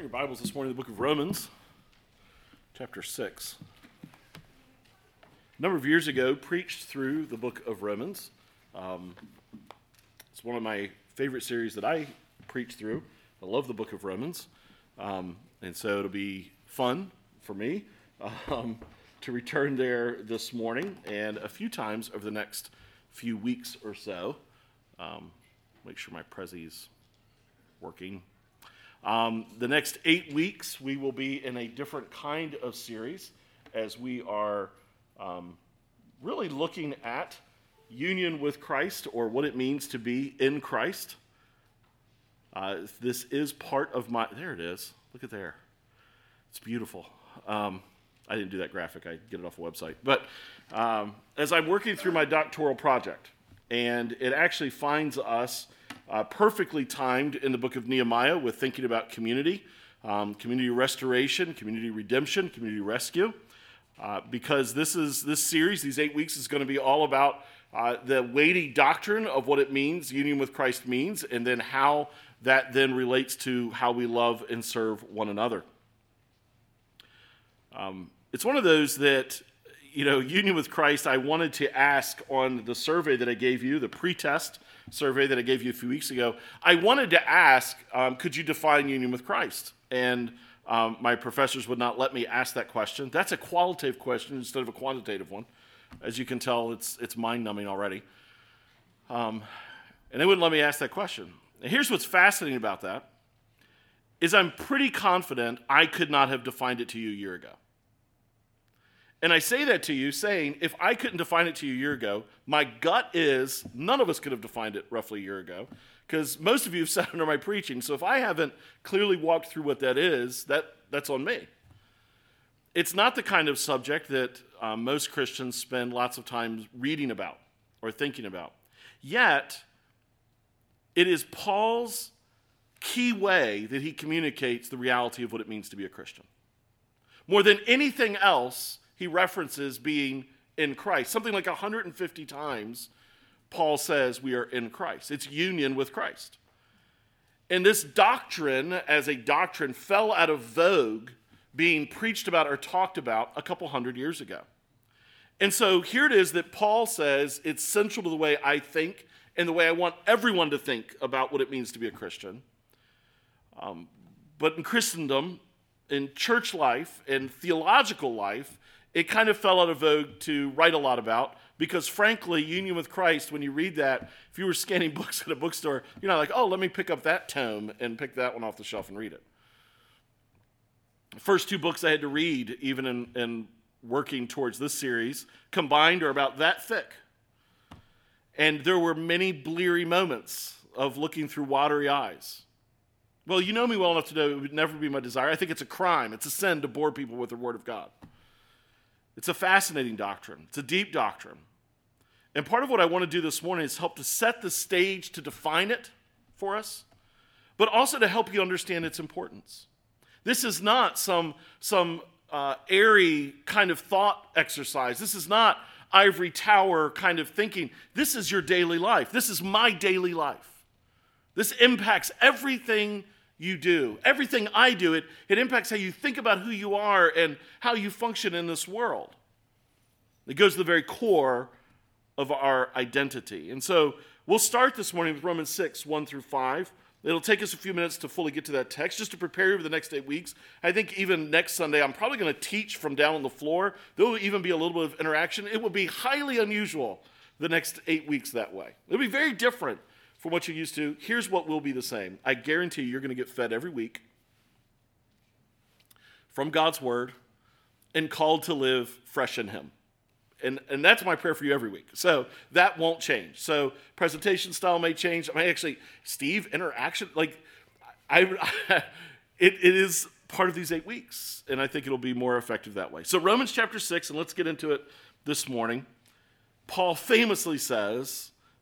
Turn your Bibles this morning to the book of Romans, chapter 6. A number of years ago, preached through the book of Romans. Um, it's one of my favorite series that I preach through. I love the book of Romans. Um, and so it'll be fun for me um, to return there this morning and a few times over the next few weeks or so. Um, make sure my Prezi's working. Um, the next eight weeks, we will be in a different kind of series as we are um, really looking at union with Christ or what it means to be in Christ. Uh, this is part of my, there it is. Look at there. It's beautiful. Um, I didn't do that graphic, I get it off a website. But um, as I'm working through my doctoral project, and it actually finds us uh, perfectly timed in the book of Nehemiah with thinking about community, um, community restoration, community redemption, community rescue. Uh, because this is this series, these eight weeks, is going to be all about uh, the weighty doctrine of what it means, union with Christ means, and then how that then relates to how we love and serve one another. Um, it's one of those that, you know, union with Christ, I wanted to ask on the survey that I gave you, the pretest survey that I gave you a few weeks ago. I wanted to ask, um, could you define union with Christ? And um, my professors would not let me ask that question. That's a qualitative question instead of a quantitative one. As you can tell, it's, it's mind numbing already. Um, and they wouldn't let me ask that question. And here's what's fascinating about that is I'm pretty confident I could not have defined it to you a year ago. And I say that to you saying, if I couldn't define it to you a year ago, my gut is none of us could have defined it roughly a year ago, because most of you have sat under my preaching. So if I haven't clearly walked through what that is, that, that's on me. It's not the kind of subject that um, most Christians spend lots of time reading about or thinking about. Yet, it is Paul's key way that he communicates the reality of what it means to be a Christian. More than anything else, he references being in Christ. Something like 150 times, Paul says we are in Christ. It's union with Christ. And this doctrine, as a doctrine, fell out of vogue being preached about or talked about a couple hundred years ago. And so here it is that Paul says it's central to the way I think and the way I want everyone to think about what it means to be a Christian. Um, but in Christendom, in church life, and theological life, it kind of fell out of vogue to write a lot about because, frankly, union with Christ, when you read that, if you were scanning books at a bookstore, you're not like, oh, let me pick up that tome and pick that one off the shelf and read it. The first two books I had to read, even in, in working towards this series, combined are about that thick. And there were many bleary moments of looking through watery eyes. Well, you know me well enough to know it would never be my desire. I think it's a crime, it's a sin to bore people with the Word of God. It's a fascinating doctrine, it's a deep doctrine. And part of what I want to do this morning is help to set the stage to define it for us, but also to help you understand its importance. This is not some, some uh, airy kind of thought exercise. This is not ivory tower kind of thinking. This is your daily life. This is my daily life. This impacts everything you do. Everything I do, it, it impacts how you think about who you are and how you function in this world. It goes to the very core of our identity. And so we'll start this morning with Romans 6, 1 through 5. It'll take us a few minutes to fully get to that text, just to prepare you for the next eight weeks. I think even next Sunday, I'm probably going to teach from down on the floor. There will even be a little bit of interaction. It will be highly unusual the next eight weeks that way. It'll be very different from what you're used to. Here's what will be the same I guarantee you're going to get fed every week from God's word and called to live fresh in Him. And, and that's my prayer for you every week. So that won't change. So presentation style may change. I mean, actually, Steve, interaction, like, I, it, it is part of these eight weeks. And I think it'll be more effective that way. So, Romans chapter 6, and let's get into it this morning. Paul famously says,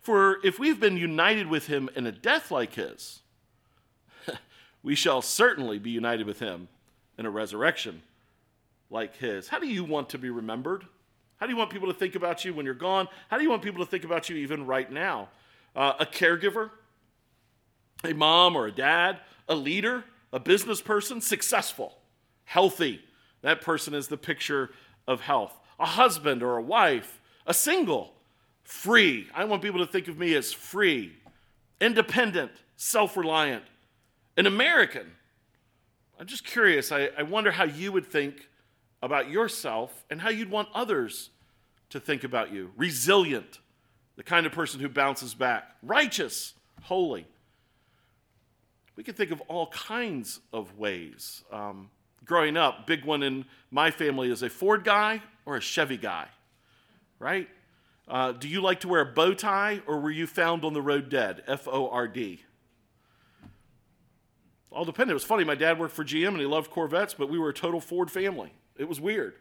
For if we've been united with him in a death like his, we shall certainly be united with him in a resurrection like his. How do you want to be remembered? How do you want people to think about you when you're gone? How do you want people to think about you even right now? Uh, a caregiver? a mom or a dad, a leader, a business person, successful, healthy. That person is the picture of health. A husband or a wife, a single, free. I want people to think of me as free, independent, self reliant, an American. I'm just curious. I, I wonder how you would think about yourself and how you'd want others to think about you. Resilient, the kind of person who bounces back, righteous, holy. We can think of all kinds of ways. Um, growing up, big one in my family is a Ford guy or a Chevy guy, right? Uh, do you like to wear a bow tie or were you found on the road dead? F O R D. All depended. It was funny. My dad worked for GM and he loved Corvettes, but we were a total Ford family. It was weird.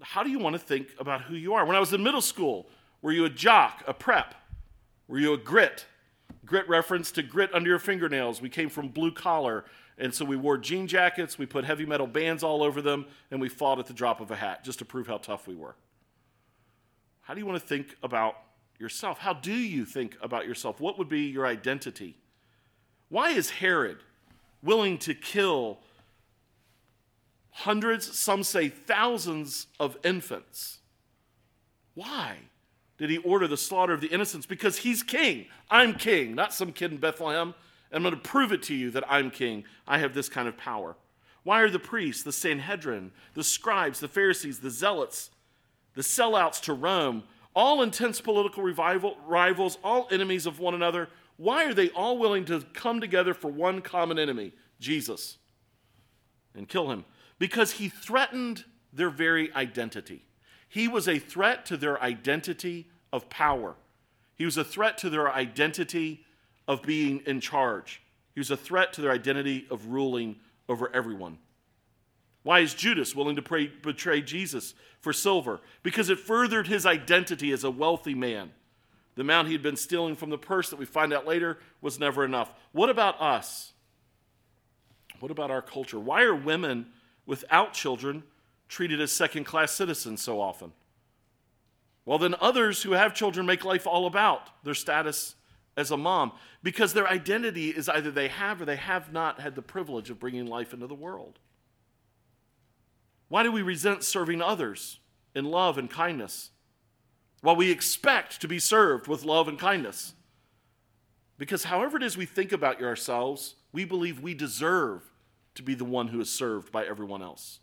How do you want to think about who you are? When I was in middle school, were you a jock, a prep? Were you a grit? Grit reference to grit under your fingernails. We came from blue collar, and so we wore jean jackets, we put heavy metal bands all over them, and we fought at the drop of a hat just to prove how tough we were. How do you want to think about yourself? How do you think about yourself? What would be your identity? Why is Herod willing to kill hundreds, some say thousands of infants? Why? did he order the slaughter of the innocents because he's king. I'm king, not some kid in Bethlehem. I'm going to prove it to you that I'm king. I have this kind of power. Why are the priests, the Sanhedrin, the scribes, the Pharisees, the zealots, the sellouts to Rome, all intense political revival, rivals, all enemies of one another, why are they all willing to come together for one common enemy, Jesus, and kill him? Because he threatened their very identity. He was a threat to their identity of power. He was a threat to their identity of being in charge. He was a threat to their identity of ruling over everyone. Why is Judas willing to pray, betray Jesus for silver? Because it furthered his identity as a wealthy man. The amount he had been stealing from the purse that we find out later was never enough. What about us? What about our culture? Why are women without children treated as second class citizens so often? Well, then others who have children make life all about their status as a mom because their identity is either they have or they have not had the privilege of bringing life into the world. Why do we resent serving others in love and kindness? While we expect to be served with love and kindness. Because however it is we think about ourselves, we believe we deserve to be the one who is served by everyone else.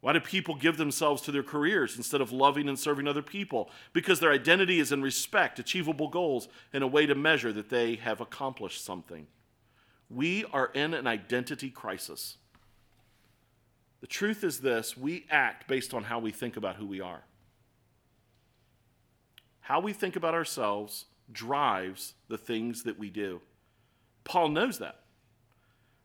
Why do people give themselves to their careers instead of loving and serving other people? Because their identity is in respect, achievable goals, and a way to measure that they have accomplished something. We are in an identity crisis. The truth is this we act based on how we think about who we are. How we think about ourselves drives the things that we do. Paul knows that.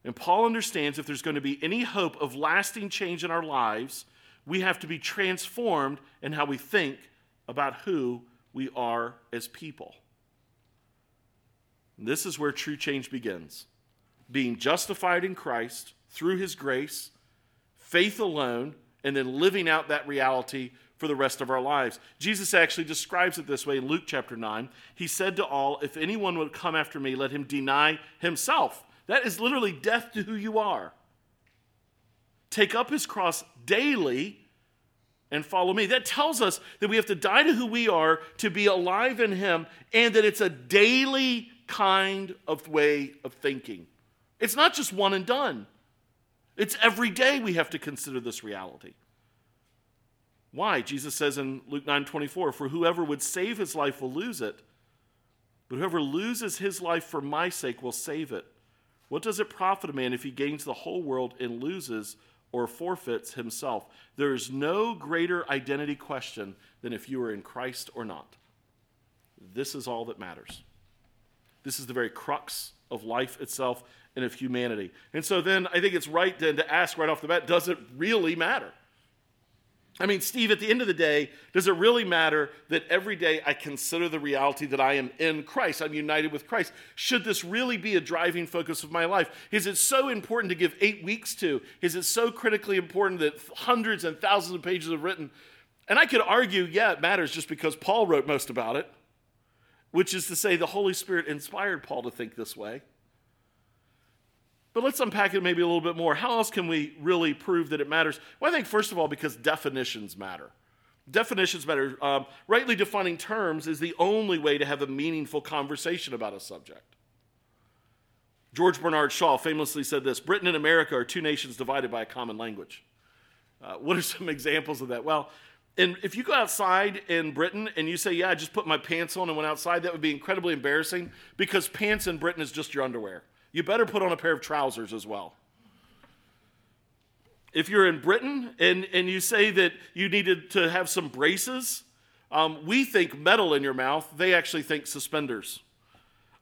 And Paul understands if there's going to be any hope of lasting change in our lives, we have to be transformed in how we think about who we are as people. And this is where true change begins being justified in Christ through his grace, faith alone, and then living out that reality for the rest of our lives. Jesus actually describes it this way in Luke chapter 9. He said to all, If anyone would come after me, let him deny himself that is literally death to who you are. Take up his cross daily and follow me. That tells us that we have to die to who we are to be alive in him and that it's a daily kind of way of thinking. It's not just one and done. It's every day we have to consider this reality. Why? Jesus says in Luke 9 24, For whoever would save his life will lose it, but whoever loses his life for my sake will save it. What does it profit a man if he gains the whole world and loses or forfeits himself? There is no greater identity question than if you are in Christ or not. This is all that matters. This is the very crux of life itself and of humanity. And so then I think it's right then to ask right off the bat does it really matter? I mean, Steve, at the end of the day, does it really matter that every day I consider the reality that I am in Christ? I'm united with Christ. Should this really be a driving focus of my life? Is it so important to give eight weeks to? Is it so critically important that hundreds and thousands of pages are written? And I could argue, yeah, it matters just because Paul wrote most about it, which is to say, the Holy Spirit inspired Paul to think this way. But let's unpack it maybe a little bit more. How else can we really prove that it matters? Well, I think, first of all, because definitions matter. Definitions matter. Um, rightly defining terms is the only way to have a meaningful conversation about a subject. George Bernard Shaw famously said this Britain and America are two nations divided by a common language. Uh, what are some examples of that? Well, and if you go outside in Britain and you say, Yeah, I just put my pants on and went outside, that would be incredibly embarrassing because pants in Britain is just your underwear you better put on a pair of trousers as well. If you're in Britain and, and you say that you needed to have some braces, um, we think metal in your mouth, they actually think suspenders.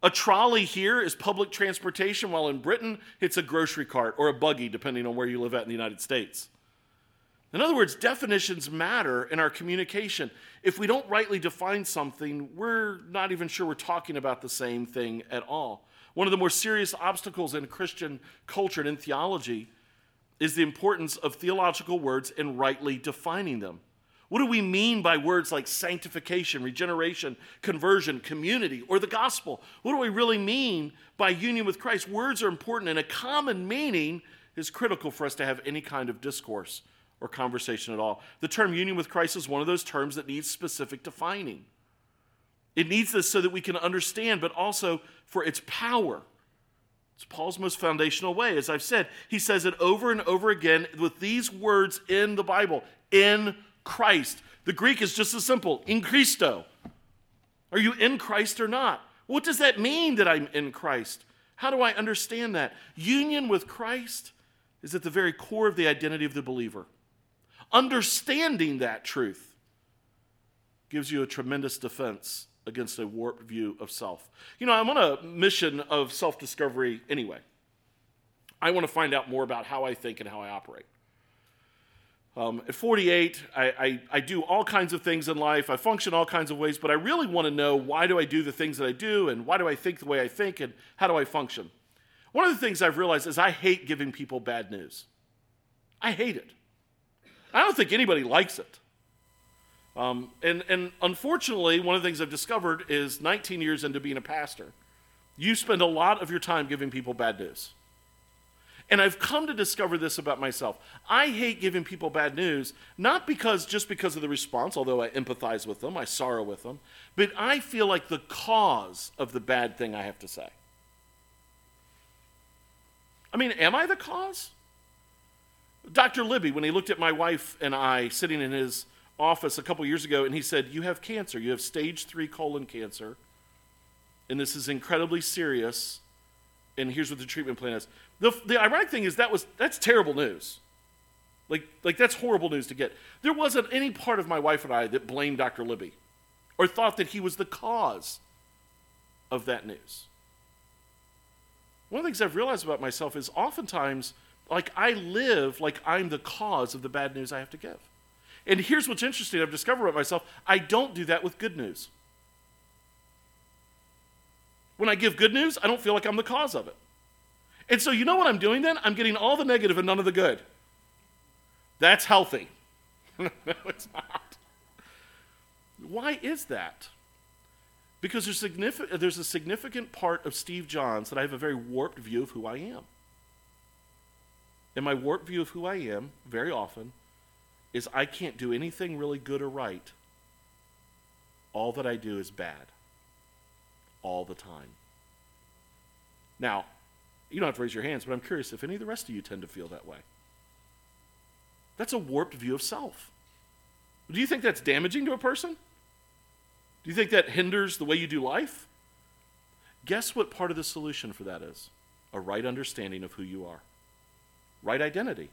A trolley here is public transportation, while in Britain, it's a grocery cart or a buggy, depending on where you live at in the United States. In other words, definitions matter in our communication. If we don't rightly define something, we're not even sure we're talking about the same thing at all. One of the more serious obstacles in Christian culture and in theology is the importance of theological words and rightly defining them. What do we mean by words like sanctification, regeneration, conversion, community, or the gospel? What do we really mean by union with Christ? Words are important, and a common meaning is critical for us to have any kind of discourse or conversation at all. The term union with Christ is one of those terms that needs specific defining. It needs this so that we can understand, but also for its power. It's Paul's most foundational way. As I've said, he says it over and over again with these words in the Bible in Christ. The Greek is just as simple in Christo. Are you in Christ or not? What does that mean that I'm in Christ? How do I understand that? Union with Christ is at the very core of the identity of the believer. Understanding that truth gives you a tremendous defense against a warped view of self. You know, I'm on a mission of self discovery anyway. I want to find out more about how I think and how I operate. Um, at 48, I, I, I, do all kinds of things in life. I function all kinds of ways, but I really want to know why do I do the things that I do and why do I think the way I think and how do I function. One of the things I've realized is I hate giving people bad news. I hate it. I don't think anybody likes it. Um, and, and unfortunately, one of the things I've discovered is 19 years into being a pastor, you spend a lot of your time giving people bad news. And I've come to discover this about myself. I hate giving people bad news, not because just because of the response, although I empathize with them, I sorrow with them, but I feel like the cause of the bad thing I have to say. I mean, am I the cause? Dr. Libby, when he looked at my wife and I sitting in his office a couple years ago and he said, You have cancer. You have stage three colon cancer. And this is incredibly serious. And here's what the treatment plan is. The, the ironic thing is that was that's terrible news. Like, like that's horrible news to get. There wasn't any part of my wife and I that blamed Dr. Libby or thought that he was the cause of that news. One of the things I've realized about myself is oftentimes, like, I live like I'm the cause of the bad news I have to give. And here's what's interesting I've discovered about myself I don't do that with good news. When I give good news, I don't feel like I'm the cause of it. And so, you know what I'm doing then? I'm getting all the negative and none of the good. That's healthy. no, it's not. Why is that? Because there's, significant, there's a significant part of Steve Johns that I have a very warped view of who I am. And my warped view of who I am, very often, is I can't do anything really good or right. All that I do is bad. All the time. Now, you don't have to raise your hands, but I'm curious if any of the rest of you tend to feel that way. That's a warped view of self. Do you think that's damaging to a person? Do you think that hinders the way you do life? Guess what part of the solution for that is? A right understanding of who you are, right identity.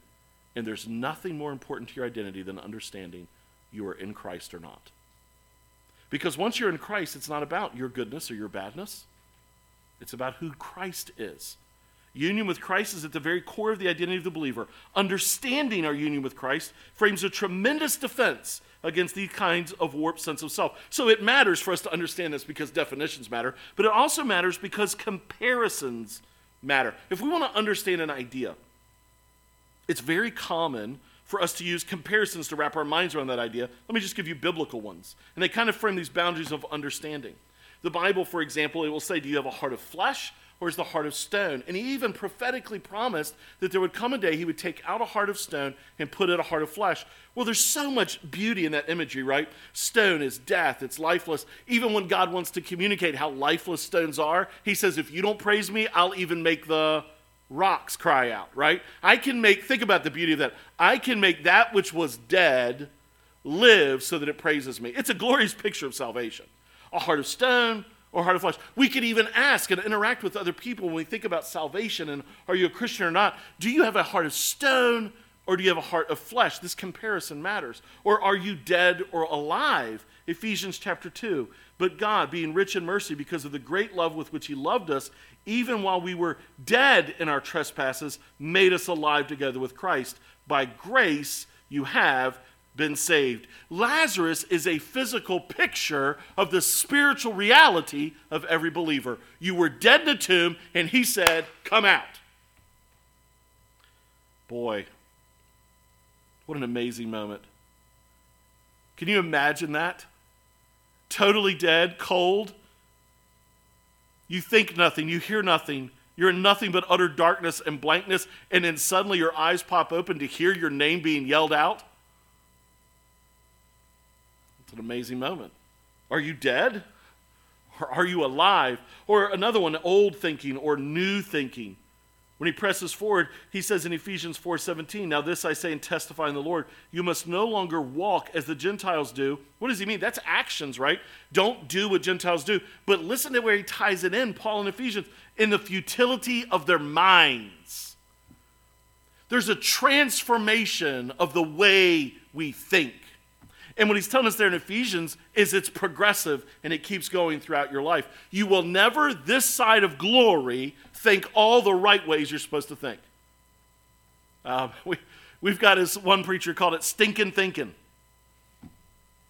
And there's nothing more important to your identity than understanding you are in Christ or not. Because once you're in Christ, it's not about your goodness or your badness. it's about who Christ is. Union with Christ is at the very core of the identity of the believer. Understanding our union with Christ frames a tremendous defense against these kinds of warped sense of self. So it matters for us to understand this because definitions matter, but it also matters because comparisons matter. If we want to understand an idea, it's very common for us to use comparisons to wrap our minds around that idea. Let me just give you biblical ones. And they kind of frame these boundaries of understanding. The Bible, for example, it will say, Do you have a heart of flesh or is the heart of stone? And he even prophetically promised that there would come a day he would take out a heart of stone and put in a heart of flesh. Well, there's so much beauty in that imagery, right? Stone is death, it's lifeless. Even when God wants to communicate how lifeless stones are, he says, If you don't praise me, I'll even make the rocks cry out, right? I can make, think about the beauty of that. I can make that which was dead live so that it praises me. It's a glorious picture of salvation. A heart of stone, or heart of flesh. We could even ask and interact with other people when we think about salvation and are you a Christian or not? Do you have a heart of stone or do you have a heart of flesh? This comparison matters. Or are you dead or alive? Ephesians chapter 2. But God, being rich in mercy because of the great love with which He loved us, even while we were dead in our trespasses, made us alive together with Christ. By grace you have been saved. Lazarus is a physical picture of the spiritual reality of every believer. You were dead in the tomb, and he said, Come out. Boy, what an amazing moment. Can you imagine that? Totally dead, cold. You think nothing, you hear nothing, you're in nothing but utter darkness and blankness, and then suddenly your eyes pop open to hear your name being yelled out. It's an amazing moment. Are you dead? Or are you alive? Or another one, old thinking or new thinking. When he presses forward, he says in Ephesians 4:17, "Now this I say and testify in the Lord, you must no longer walk as the Gentiles do." What does he mean? That's actions, right? Don't do what Gentiles do. But listen to where he ties it in, Paul in Ephesians, in the futility of their minds. There's a transformation of the way we think. And what he's telling us there in Ephesians is it's progressive and it keeps going throughout your life. You will never, this side of glory, think all the right ways you're supposed to think. Uh, we, we've got, as one preacher called it, stinking thinking.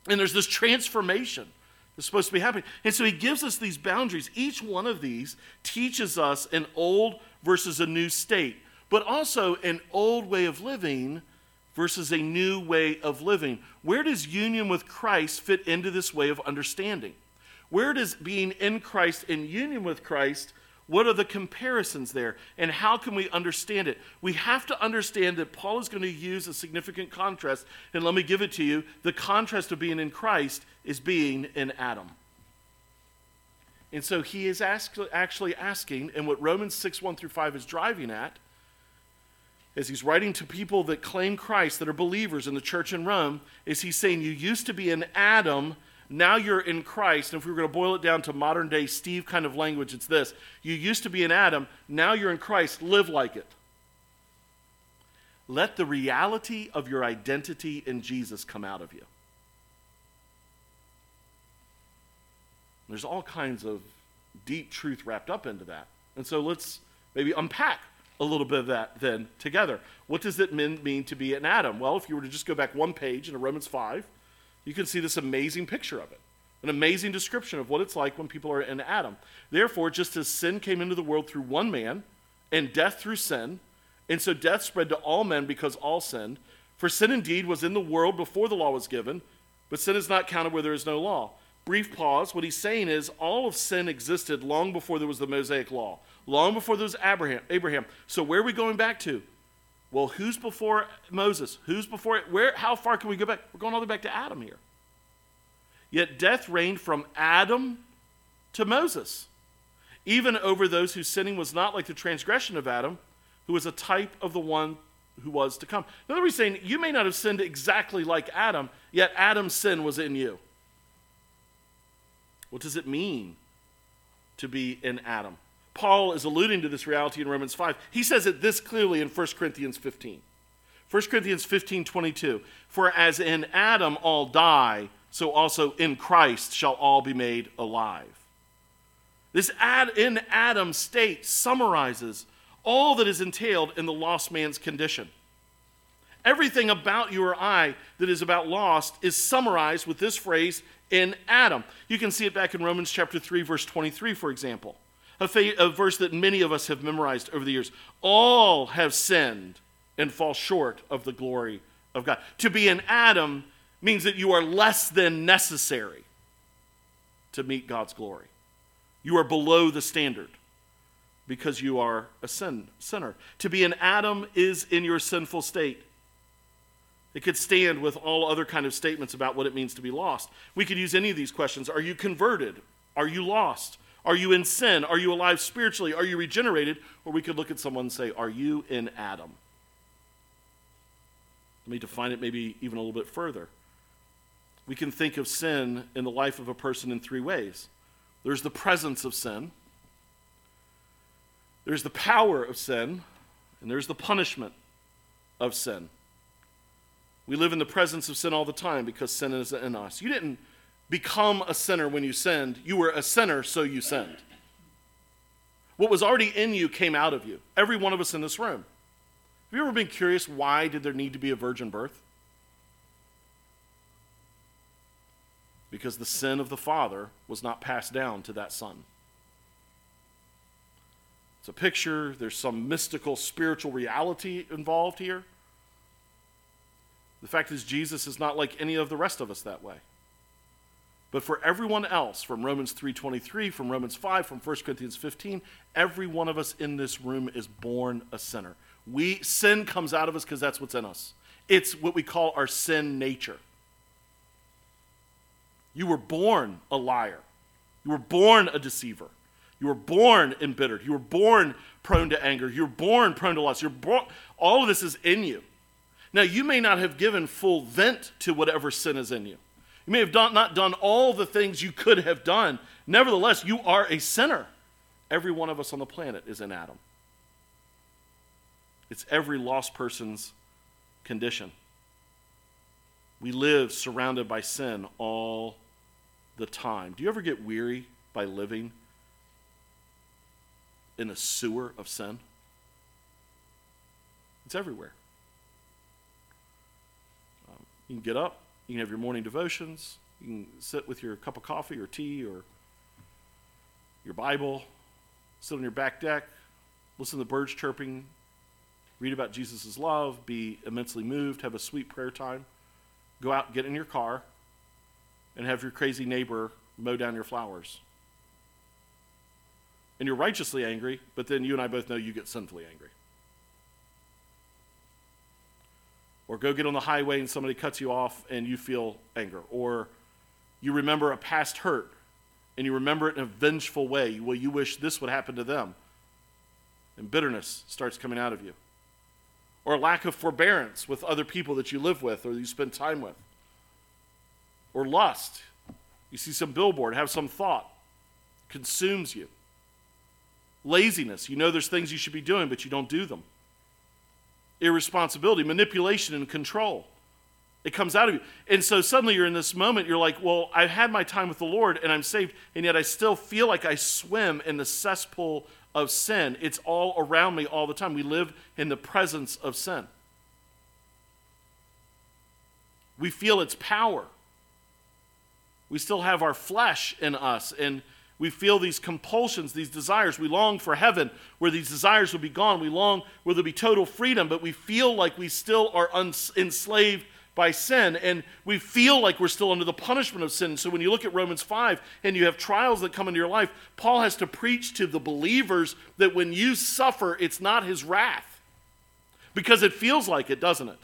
And there's this transformation that's supposed to be happening. And so he gives us these boundaries. Each one of these teaches us an old versus a new state, but also an old way of living versus a new way of living. Where does union with Christ fit into this way of understanding? Where does being in Christ in union with Christ, what are the comparisons there? And how can we understand it? We have to understand that Paul is going to use a significant contrast. And let me give it to you. The contrast of being in Christ is being in Adam. And so he is ask, actually asking, and what Romans 6 1 through 5 is driving at, as he's writing to people that claim Christ, that are believers in the church in Rome, is he's saying, You used to be in Adam, now you're in Christ. And if we were going to boil it down to modern day Steve kind of language, it's this You used to be in Adam, now you're in Christ, live like it. Let the reality of your identity in Jesus come out of you. There's all kinds of deep truth wrapped up into that. And so let's maybe unpack a little bit of that then together. What does it mean to be an Adam? Well, if you were to just go back one page in Romans 5, you can see this amazing picture of it. An amazing description of what it's like when people are in Adam. Therefore, just as sin came into the world through one man, and death through sin, and so death spread to all men because all sinned. For sin indeed was in the world before the law was given, but sin is not counted where there is no law. Brief pause. What he's saying is all of sin existed long before there was the Mosaic law long before there was Abraham. Abraham. So where are we going back to? Well, who's before Moses? Who's before it? where how far can we go back? We're going all the way back to Adam here. Yet death reigned from Adam to Moses, even over those whose sinning was not like the transgression of Adam, who was a type of the one who was to come. In other words, saying you may not have sinned exactly like Adam, yet Adam's sin was in you. What does it mean to be in Adam? Paul is alluding to this reality in Romans 5. He says it this clearly in 1 Corinthians 15. 1 Corinthians 15 22. For as in Adam all die, so also in Christ shall all be made alive. This ad, in Adam state summarizes all that is entailed in the lost man's condition. Everything about you or I that is about lost is summarized with this phrase in Adam. You can see it back in Romans chapter 3 verse 23 for example. A, fa- a verse that many of us have memorized over the years. All have sinned and fall short of the glory of God. To be an Adam means that you are less than necessary to meet God's glory. You are below the standard because you are a sin, sinner. To be an Adam is in your sinful state. It could stand with all other kind of statements about what it means to be lost. We could use any of these questions. Are you converted? Are you lost? Are you in sin? Are you alive spiritually? Are you regenerated? Or we could look at someone and say, Are you in Adam? Let me define it maybe even a little bit further. We can think of sin in the life of a person in three ways there's the presence of sin, there's the power of sin, and there's the punishment of sin. We live in the presence of sin all the time because sin is in us. You didn't become a sinner when you sinned, you were a sinner, so you sinned. What was already in you came out of you. Every one of us in this room. Have you ever been curious why did there need to be a virgin birth? Because the sin of the father was not passed down to that son. It's a picture, there's some mystical spiritual reality involved here. The fact is, Jesus is not like any of the rest of us that way. But for everyone else, from Romans 3.23, from Romans 5, from 1 Corinthians 15, every one of us in this room is born a sinner. We, sin comes out of us because that's what's in us. It's what we call our sin nature. You were born a liar. You were born a deceiver. You were born embittered. You were born prone to anger. You're born prone to lust. You're born, all of this is in you. Now, you may not have given full vent to whatever sin is in you. You may have done, not done all the things you could have done. Nevertheless, you are a sinner. Every one of us on the planet is in Adam. It's every lost person's condition. We live surrounded by sin all the time. Do you ever get weary by living in a sewer of sin? It's everywhere. Um, you can get up, you can have your morning devotions, you can sit with your cup of coffee or tea or your Bible, sit on your back deck, listen to the birds chirping, read about Jesus' love, be immensely moved, have a sweet prayer time, go out, get in your car, and have your crazy neighbor mow down your flowers. And you're righteously angry, but then you and I both know you get sinfully angry. Or go get on the highway and somebody cuts you off and you feel anger. Or you remember a past hurt and you remember it in a vengeful way. Well, you wish this would happen to them. And bitterness starts coming out of you. Or a lack of forbearance with other people that you live with or you spend time with. Or lust. You see some billboard, have some thought, consumes you. Laziness. You know there's things you should be doing, but you don't do them irresponsibility, manipulation, and control. It comes out of you. And so suddenly you're in this moment, you're like, well, I've had my time with the Lord and I'm saved, and yet I still feel like I swim in the cesspool of sin. It's all around me all the time. We live in the presence of sin. We feel its power. We still have our flesh in us, and we feel these compulsions, these desires. We long for heaven where these desires will be gone. We long where there'll be total freedom, but we feel like we still are enslaved by sin and we feel like we're still under the punishment of sin. So when you look at Romans 5 and you have trials that come into your life, Paul has to preach to the believers that when you suffer, it's not his wrath. Because it feels like it, doesn't it?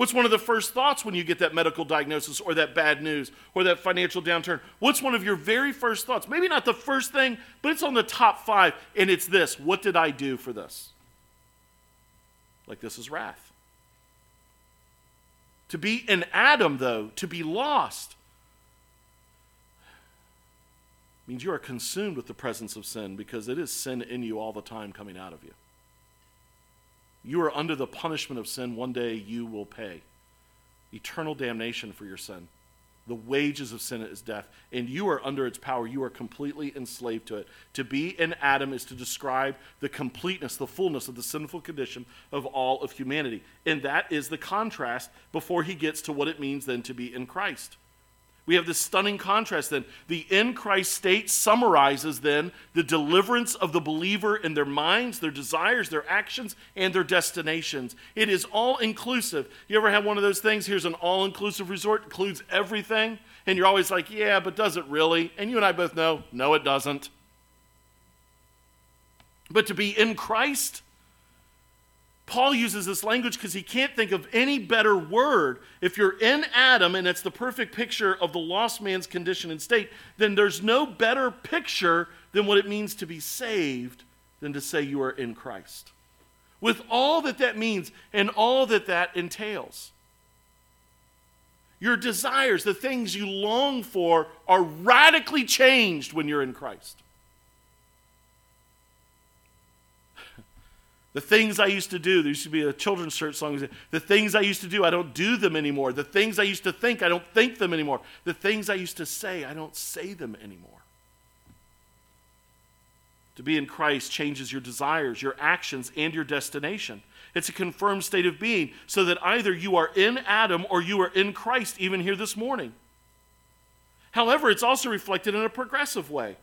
What's one of the first thoughts when you get that medical diagnosis or that bad news or that financial downturn? What's one of your very first thoughts? Maybe not the first thing, but it's on the top five, and it's this What did I do for this? Like this is wrath. To be an Adam, though, to be lost, means you are consumed with the presence of sin because it is sin in you all the time coming out of you. You are under the punishment of sin. One day you will pay eternal damnation for your sin. The wages of sin is death, and you are under its power. You are completely enslaved to it. To be in Adam is to describe the completeness, the fullness of the sinful condition of all of humanity. And that is the contrast before he gets to what it means then to be in Christ. We have this stunning contrast then. The in Christ state summarizes then the deliverance of the believer in their minds, their desires, their actions, and their destinations. It is all inclusive. You ever have one of those things? Here's an all inclusive resort, includes everything. And you're always like, yeah, but does it really? And you and I both know, no, it doesn't. But to be in Christ, Paul uses this language because he can't think of any better word. If you're in Adam and it's the perfect picture of the lost man's condition and state, then there's no better picture than what it means to be saved than to say you are in Christ. With all that that means and all that that entails. Your desires, the things you long for, are radically changed when you're in Christ. The things I used to do, there used to be a children's church song. The things I used to do, I don't do them anymore. The things I used to think, I don't think them anymore. The things I used to say, I don't say them anymore. To be in Christ changes your desires, your actions, and your destination. It's a confirmed state of being, so that either you are in Adam or you are in Christ, even here this morning. However, it's also reflected in a progressive way.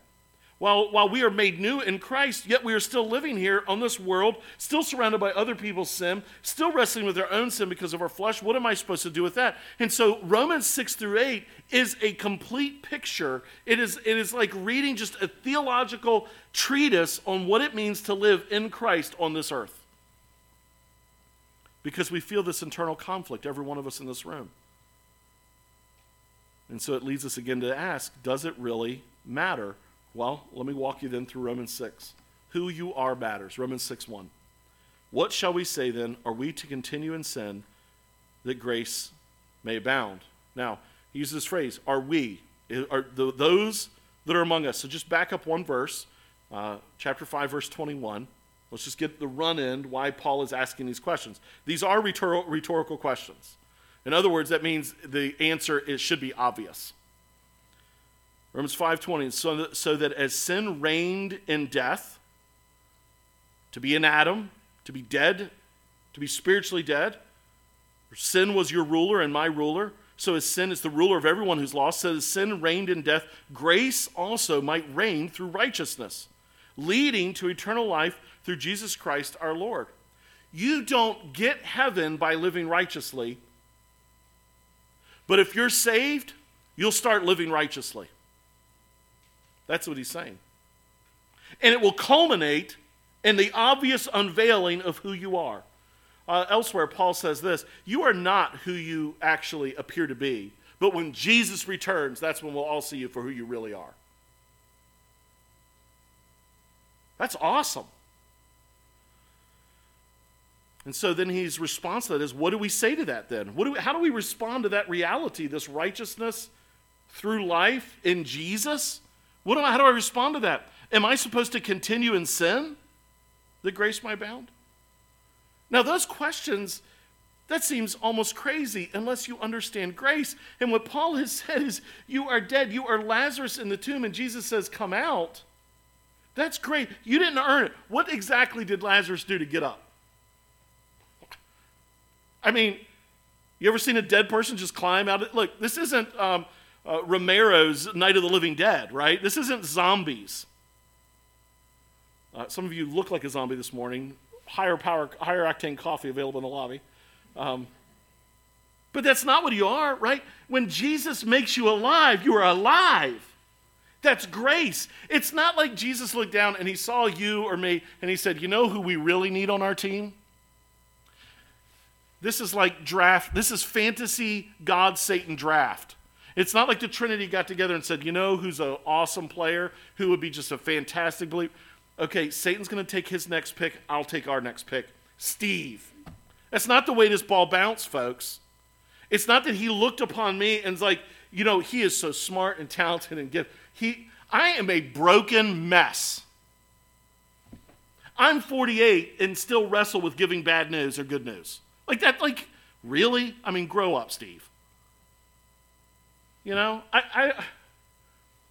While, while we are made new in Christ, yet we are still living here on this world, still surrounded by other people's sin, still wrestling with our own sin because of our flesh. What am I supposed to do with that? And so Romans 6 through 8 is a complete picture. It is, it is like reading just a theological treatise on what it means to live in Christ on this earth. Because we feel this internal conflict, every one of us in this room. And so it leads us again to ask does it really matter? Well, let me walk you then through Romans 6. Who you are matters. Romans 6 1. What shall we say then? Are we to continue in sin that grace may abound? Now, he uses this phrase, are we? Are the, those that are among us. So just back up one verse, uh, chapter 5, verse 21. Let's just get the run in why Paul is asking these questions. These are rhetor- rhetorical questions. In other words, that means the answer is, should be obvious. Romans 5:20 so that, so that as sin reigned in death to be in Adam to be dead to be spiritually dead sin was your ruler and my ruler. So as sin is the ruler of everyone who's lost so as sin reigned in death grace also might reign through righteousness leading to eternal life through Jesus Christ our Lord. You don't get heaven by living righteously but if you're saved you'll start living righteously that's what he's saying. And it will culminate in the obvious unveiling of who you are. Uh, elsewhere, Paul says this You are not who you actually appear to be, but when Jesus returns, that's when we'll all see you for who you really are. That's awesome. And so then his response to that is, what do we say to that then? What do we, how do we respond to that reality, this righteousness through life in Jesus? What I, how do I respond to that? Am I supposed to continue in sin that grace might abound? Now, those questions, that seems almost crazy unless you understand grace. And what Paul has said is, You are dead. You are Lazarus in the tomb. And Jesus says, Come out. That's great. You didn't earn it. What exactly did Lazarus do to get up? I mean, you ever seen a dead person just climb out? Of, look, this isn't um, uh, Romero's Night of the Living Dead, right? This isn't zombies. Uh, some of you look like a zombie this morning. Higher power, higher octane coffee available in the lobby. Um, but that's not what you are, right? When Jesus makes you alive, you are alive. That's grace. It's not like Jesus looked down and he saw you or me and he said, You know who we really need on our team? This is like draft, this is fantasy God Satan draft. It's not like the Trinity got together and said, you know who's an awesome player, who would be just a fantastic believer? Okay, Satan's going to take his next pick. I'll take our next pick. Steve. That's not the way this ball bounced, folks. It's not that he looked upon me and was like, you know, he is so smart and talented and gifted. He, I am a broken mess. I'm 48 and still wrestle with giving bad news or good news. Like that, like, really? I mean, grow up, Steve. You know, I, I,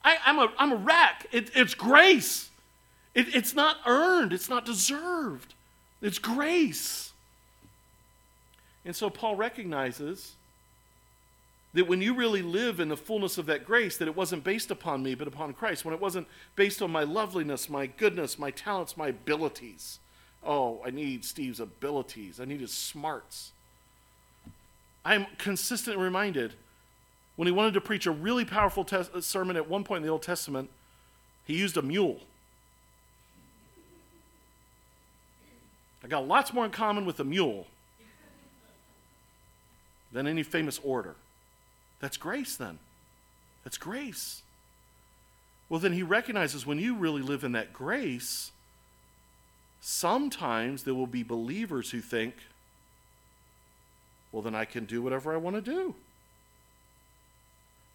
I, am a, I'm a wreck. It, it's grace. It, it's not earned, it's not deserved. It's grace. And so Paul recognizes that when you really live in the fullness of that grace, that it wasn't based upon me, but upon Christ. When it wasn't based on my loveliness, my goodness, my talents, my abilities. Oh, I need Steve's abilities. I need his smarts. I'm consistently reminded when he wanted to preach a really powerful uh, sermon at one point in the Old Testament, he used a mule. I got lots more in common with a mule than any famous orator. That's grace, then. That's grace. Well, then he recognizes when you really live in that grace, sometimes there will be believers who think, well, then I can do whatever I want to do.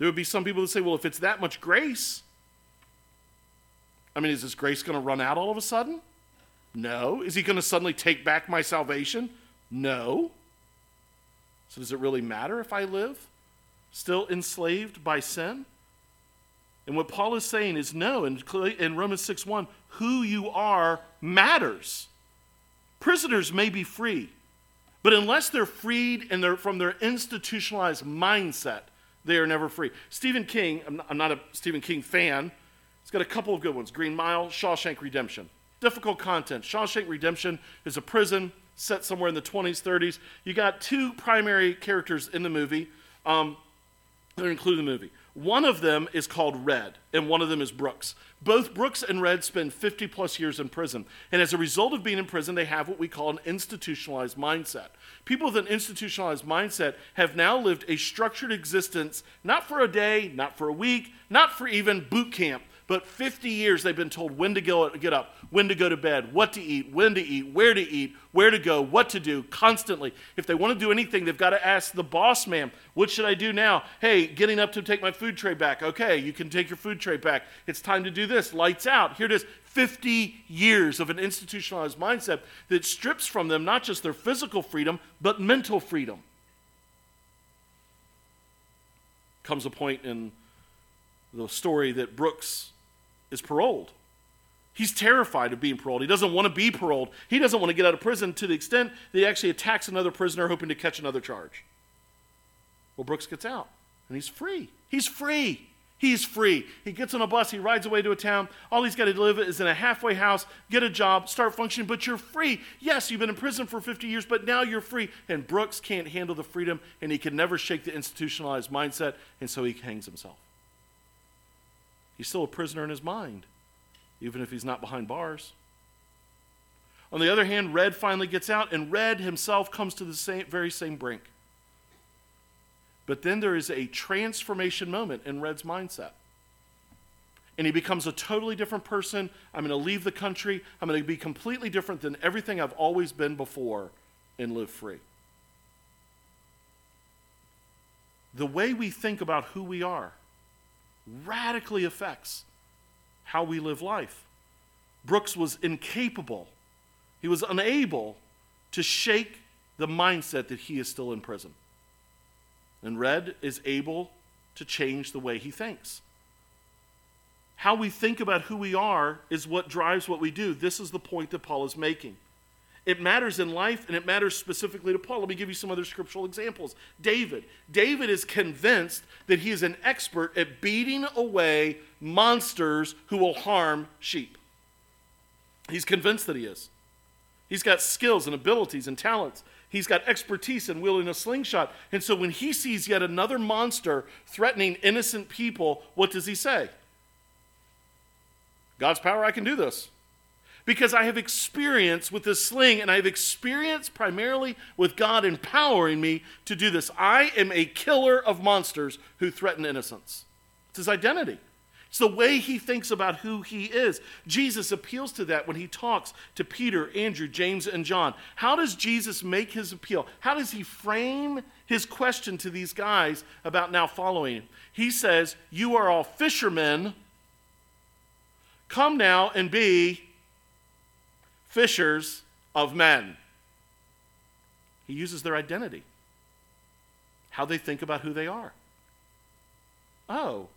There would be some people that say, well, if it's that much grace, I mean, is this grace going to run out all of a sudden? No. Is he going to suddenly take back my salvation? No. So, does it really matter if I live still enslaved by sin? And what Paul is saying is no. In, in Romans 6 1, who you are matters. Prisoners may be free, but unless they're freed and they're from their institutionalized mindset, they are never free. Stephen King, I'm not, I'm not a Stephen King fan, he's got a couple of good ones Green Mile, Shawshank Redemption. Difficult content. Shawshank Redemption is a prison set somewhere in the 20s, 30s. You got two primary characters in the movie um, that are included in the movie. One of them is called Red, and one of them is Brooks. Both Brooks and Red spend 50 plus years in prison. And as a result of being in prison, they have what we call an institutionalized mindset. People with an institutionalized mindset have now lived a structured existence, not for a day, not for a week, not for even boot camp, but 50 years they've been told when to go, get up, when to go to bed, what to eat, when to eat, where to eat, where to go, what to do, constantly. If they want to do anything, they've got to ask the boss man, what should I do now? Hey, getting up to take my food tray back. Okay, you can take your food tray back. It's time to do this. Lights out. Here it is. 50 years of an institutionalized mindset that strips from them not just their physical freedom, but mental freedom. Comes a point in the story that Brooks is paroled. He's terrified of being paroled. He doesn't want to be paroled. He doesn't want to get out of prison to the extent that he actually attacks another prisoner hoping to catch another charge. Well, Brooks gets out and he's free. He's free. He's free. He gets on a bus, he rides away to a town. All he's got to live is in a halfway house, get a job, start functioning, but you're free. Yes, you've been in prison for 50 years, but now you're free. And Brooks can't handle the freedom, and he can never shake the institutionalized mindset, and so he hangs himself. He's still a prisoner in his mind, even if he's not behind bars. On the other hand, Red finally gets out, and Red himself comes to the same, very same brink. But then there is a transformation moment in Red's mindset. And he becomes a totally different person. I'm going to leave the country. I'm going to be completely different than everything I've always been before and live free. The way we think about who we are radically affects how we live life. Brooks was incapable, he was unable to shake the mindset that he is still in prison. And Red is able to change the way he thinks. How we think about who we are is what drives what we do. This is the point that Paul is making. It matters in life and it matters specifically to Paul. Let me give you some other scriptural examples. David. David is convinced that he is an expert at beating away monsters who will harm sheep. He's convinced that he is. He's got skills and abilities and talents. He's got expertise in wielding a slingshot. And so when he sees yet another monster threatening innocent people, what does he say? God's power, I can do this because I have experience with this sling and I have experience primarily with God empowering me to do this. I am a killer of monsters who threaten innocence. It's his identity. It's the way he thinks about who he is. Jesus appeals to that when he talks to Peter, Andrew, James, and John. How does Jesus make his appeal? How does he frame his question to these guys about now following him? He says, You are all fishermen. Come now and be fishers of men. He uses their identity, how they think about who they are. oh,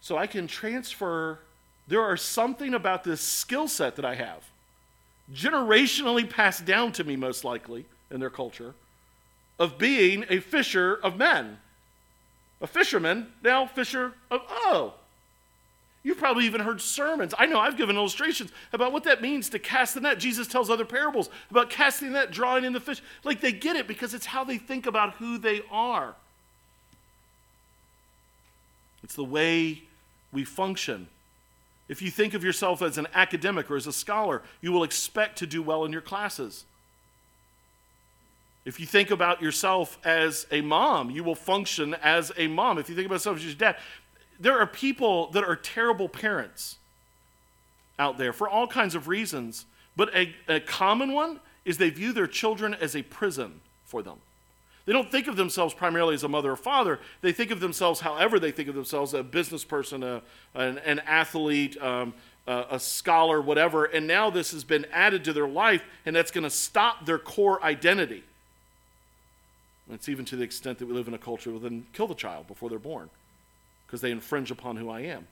so I can transfer. There are something about this skill set that I have, generationally passed down to me, most likely, in their culture, of being a fisher of men. A fisherman, now fisher of, oh. You've probably even heard sermons. I know I've given illustrations about what that means to cast the net. Jesus tells other parables about casting the net, drawing in the fish. Like they get it because it's how they think about who they are. It's the way we function. If you think of yourself as an academic or as a scholar, you will expect to do well in your classes. If you think about yourself as a mom, you will function as a mom. If you think about yourself as your dad, there are people that are terrible parents out there for all kinds of reasons, but a, a common one is they view their children as a prison for them. They don't think of themselves primarily as a mother or father. They think of themselves, however, they think of themselves a business person, a, an, an athlete, um, a, a scholar, whatever. And now this has been added to their life, and that's going to stop their core identity. And it's even to the extent that we live in a culture where then kill the child before they're born because they infringe upon who I am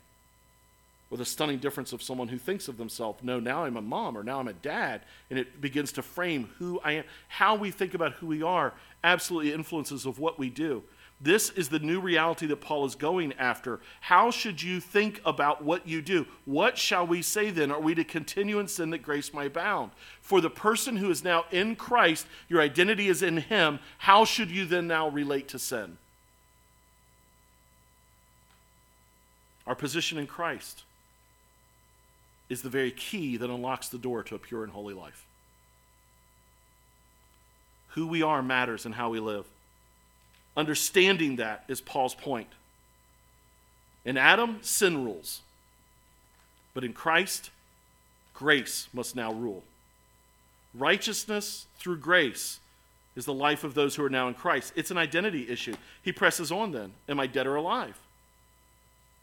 with a stunning difference of someone who thinks of themselves, no, now I'm a mom or now I'm a dad, and it begins to frame who I am. How we think about who we are absolutely influences of what we do. This is the new reality that Paul is going after. How should you think about what you do? What shall we say then? Are we to continue in sin that grace may abound? For the person who is now in Christ, your identity is in him. How should you then now relate to sin? Our position in Christ is the very key that unlocks the door to a pure and holy life. Who we are matters and how we live. Understanding that is Paul's point. In Adam, sin rules. But in Christ, grace must now rule. Righteousness through grace is the life of those who are now in Christ. It's an identity issue. He presses on then Am I dead or alive?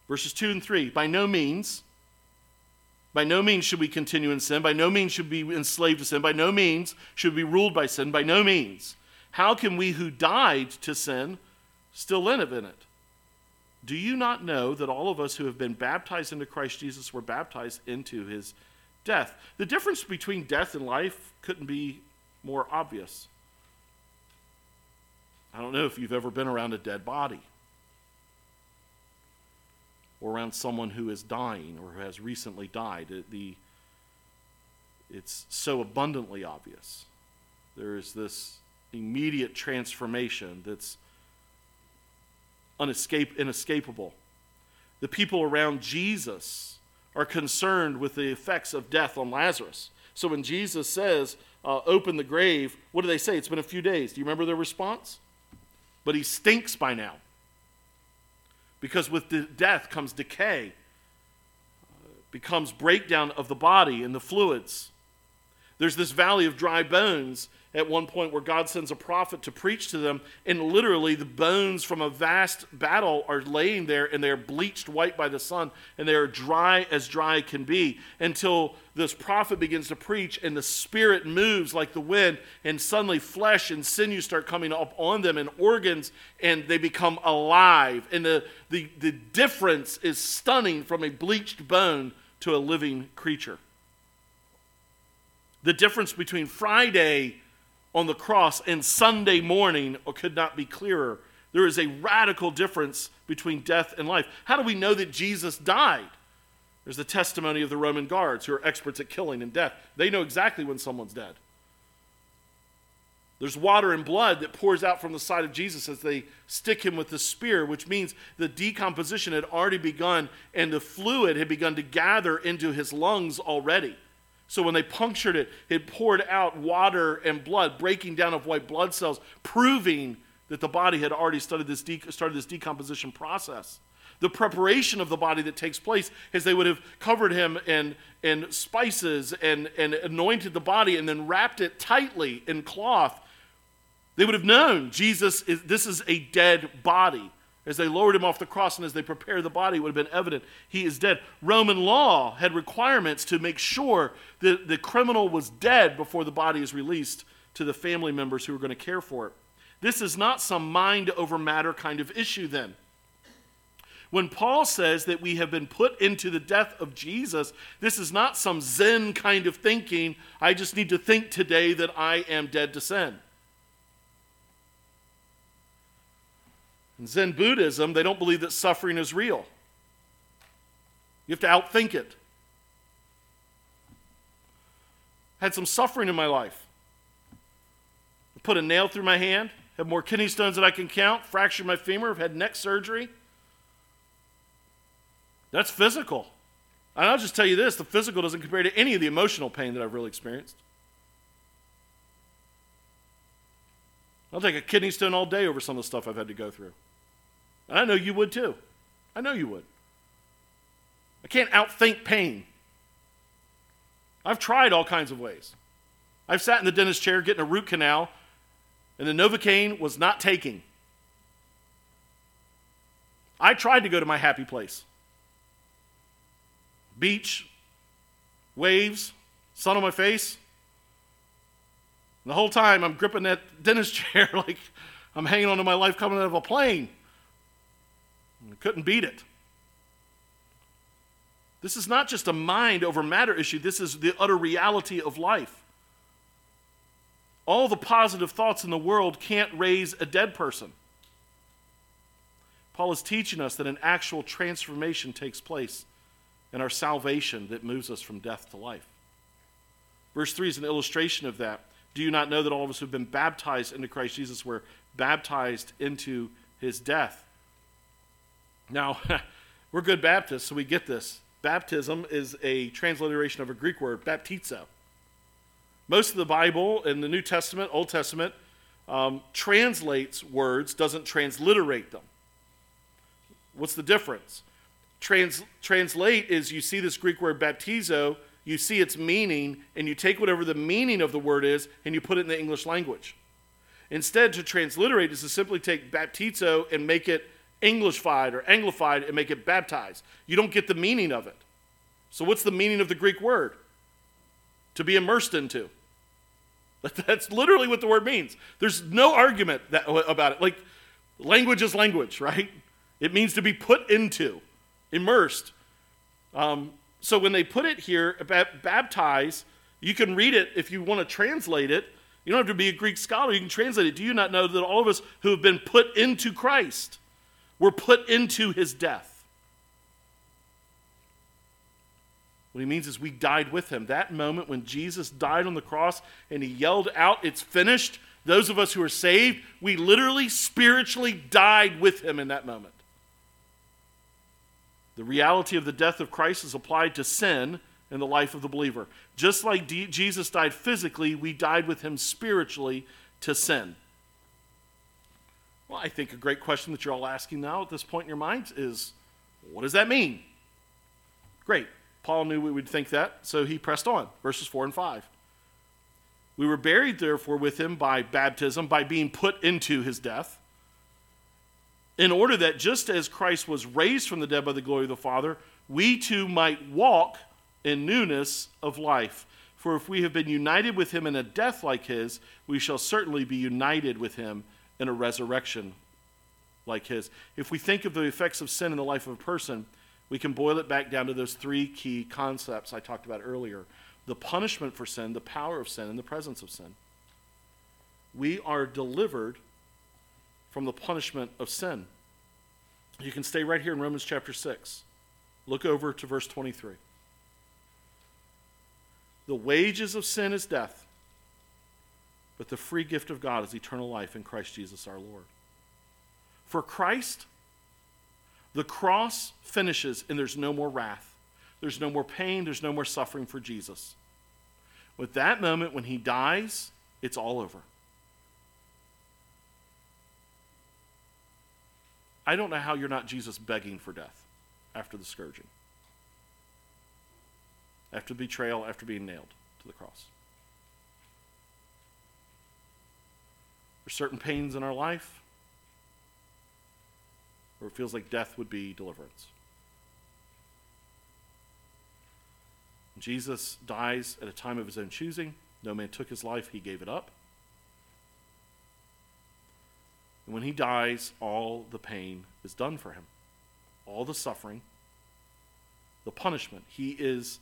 Verses 2 and 3 By no means by no means should we continue in sin. By no means should we be enslaved to sin. By no means should we be ruled by sin. By no means. How can we who died to sin still live in it? Do you not know that all of us who have been baptized into Christ Jesus were baptized into his death? The difference between death and life couldn't be more obvious. I don't know if you've ever been around a dead body or around someone who is dying or who has recently died. It, the, it's so abundantly obvious. There is this immediate transformation that's unescape, inescapable. The people around Jesus are concerned with the effects of death on Lazarus. So when Jesus says, uh, open the grave, what do they say? It's been a few days. Do you remember their response? But he stinks by now. Because with the death comes decay, uh, becomes breakdown of the body and the fluids. There's this valley of dry bones at one point where God sends a prophet to preach to them, and literally the bones from a vast battle are laying there and they're bleached white by the sun and they are dry as dry can be until this prophet begins to preach and the spirit moves like the wind and suddenly flesh and sinew start coming up on them and organs and they become alive. And the, the, the difference is stunning from a bleached bone to a living creature. The difference between Friday on the cross and Sunday morning could not be clearer. There is a radical difference between death and life. How do we know that Jesus died? There's the testimony of the Roman guards who are experts at killing and death. They know exactly when someone's dead. There's water and blood that pours out from the side of Jesus as they stick him with the spear, which means the decomposition had already begun and the fluid had begun to gather into his lungs already. So when they punctured it, it poured out water and blood, breaking down of white blood cells, proving that the body had already started this, de- started this decomposition process. The preparation of the body that takes place is they would have covered him in, in spices and, and anointed the body and then wrapped it tightly in cloth. They would have known Jesus is this is a dead body. As they lowered him off the cross and as they prepared the body, it would have been evident he is dead. Roman law had requirements to make sure that the criminal was dead before the body is released to the family members who were going to care for it. This is not some mind over matter kind of issue, then. When Paul says that we have been put into the death of Jesus, this is not some Zen kind of thinking. I just need to think today that I am dead to sin. In Zen Buddhism, they don't believe that suffering is real. You have to outthink it. I Had some suffering in my life. I put a nail through my hand, have more kidney stones than I can count, fractured my femur, have had neck surgery. That's physical. And I'll just tell you this the physical doesn't compare to any of the emotional pain that I've really experienced. I'll take a kidney stone all day over some of the stuff I've had to go through. And I know you would too. I know you would. I can't outthink pain. I've tried all kinds of ways. I've sat in the dentist chair getting a root canal, and the Novocaine was not taking. I tried to go to my happy place beach, waves, sun on my face. And the whole time I'm gripping that dentist chair like I'm hanging onto my life coming out of a plane. I couldn't beat it. This is not just a mind over matter issue, this is the utter reality of life. All the positive thoughts in the world can't raise a dead person. Paul is teaching us that an actual transformation takes place in our salvation that moves us from death to life. Verse 3 is an illustration of that. Do you not know that all of us who have been baptized into Christ Jesus were baptized into his death? Now, we're good Baptists, so we get this. Baptism is a transliteration of a Greek word, baptizo. Most of the Bible in the New Testament, Old Testament, um, translates words, doesn't transliterate them. What's the difference? Trans, translate is you see this Greek word baptizo, you see its meaning, and you take whatever the meaning of the word is and you put it in the English language. Instead, to transliterate is to simply take baptizo and make it Englishfied or Anglified and make it baptized. You don't get the meaning of it. So, what's the meaning of the Greek word? To be immersed into. That's literally what the word means. There's no argument that, about it. Like, language is language, right? It means to be put into, immersed. Um, so, when they put it here, baptize, you can read it if you want to translate it. You don't have to be a Greek scholar, you can translate it. Do you not know that all of us who have been put into Christ, were put into his death. What he means is we died with him. That moment when Jesus died on the cross and he yelled out, It's finished, those of us who are saved, we literally spiritually died with him in that moment. The reality of the death of Christ is applied to sin in the life of the believer. Just like D- Jesus died physically, we died with him spiritually to sin. Well, I think a great question that you're all asking now at this point in your minds is what does that mean? Great. Paul knew we would think that, so he pressed on. Verses 4 and 5. We were buried, therefore, with him by baptism, by being put into his death, in order that just as Christ was raised from the dead by the glory of the Father, we too might walk in newness of life. For if we have been united with him in a death like his, we shall certainly be united with him in a resurrection like his. If we think of the effects of sin in the life of a person, we can boil it back down to those three key concepts I talked about earlier the punishment for sin, the power of sin, and the presence of sin. We are delivered from the punishment of sin. You can stay right here in Romans chapter 6. Look over to verse 23. The wages of sin is death but the free gift of God is eternal life in Christ Jesus our Lord. For Christ, the cross finishes and there's no more wrath. There's no more pain. There's no more suffering for Jesus. With that moment, when he dies, it's all over. I don't know how you're not Jesus begging for death after the scourging, after the betrayal, after being nailed to the cross. There's certain pains in our life where it feels like death would be deliverance. Jesus dies at a time of his own choosing. No man took his life, he gave it up. And when he dies, all the pain is done for him. all the suffering, the punishment. He is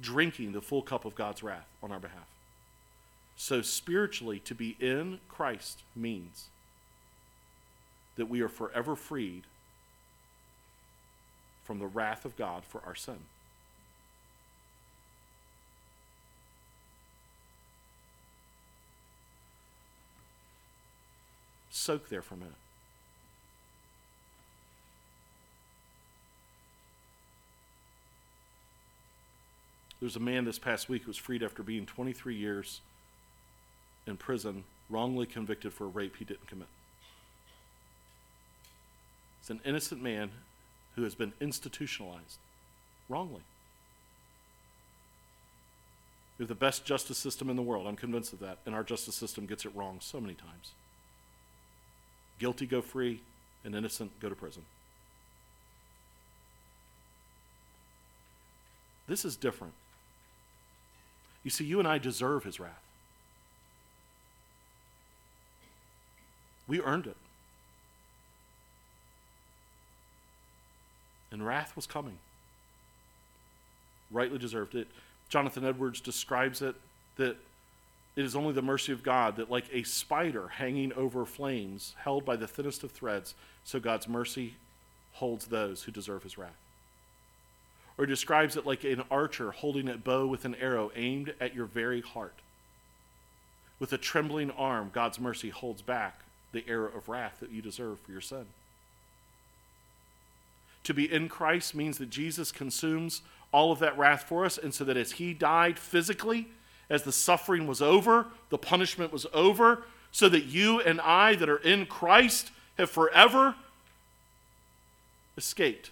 drinking the full cup of God's wrath on our behalf. So, spiritually, to be in Christ means that we are forever freed from the wrath of God for our sin. Soak there for a minute. There's a man this past week who was freed after being 23 years in prison, wrongly convicted for a rape he didn't commit. It's an innocent man who has been institutionalized wrongly. We have the best justice system in the world. I'm convinced of that. And our justice system gets it wrong so many times. Guilty go free, and innocent go to prison. This is different. You see, you and I deserve his wrath. We earned it. And wrath was coming. Rightly deserved it. Jonathan Edwards describes it that it is only the mercy of God that, like a spider hanging over flames, held by the thinnest of threads, so God's mercy holds those who deserve his wrath or describes it like an archer holding a bow with an arrow aimed at your very heart. With a trembling arm, God's mercy holds back the arrow of wrath that you deserve for your sin. To be in Christ means that Jesus consumes all of that wrath for us, and so that as He died physically, as the suffering was over, the punishment was over, so that you and I that are in Christ have forever escaped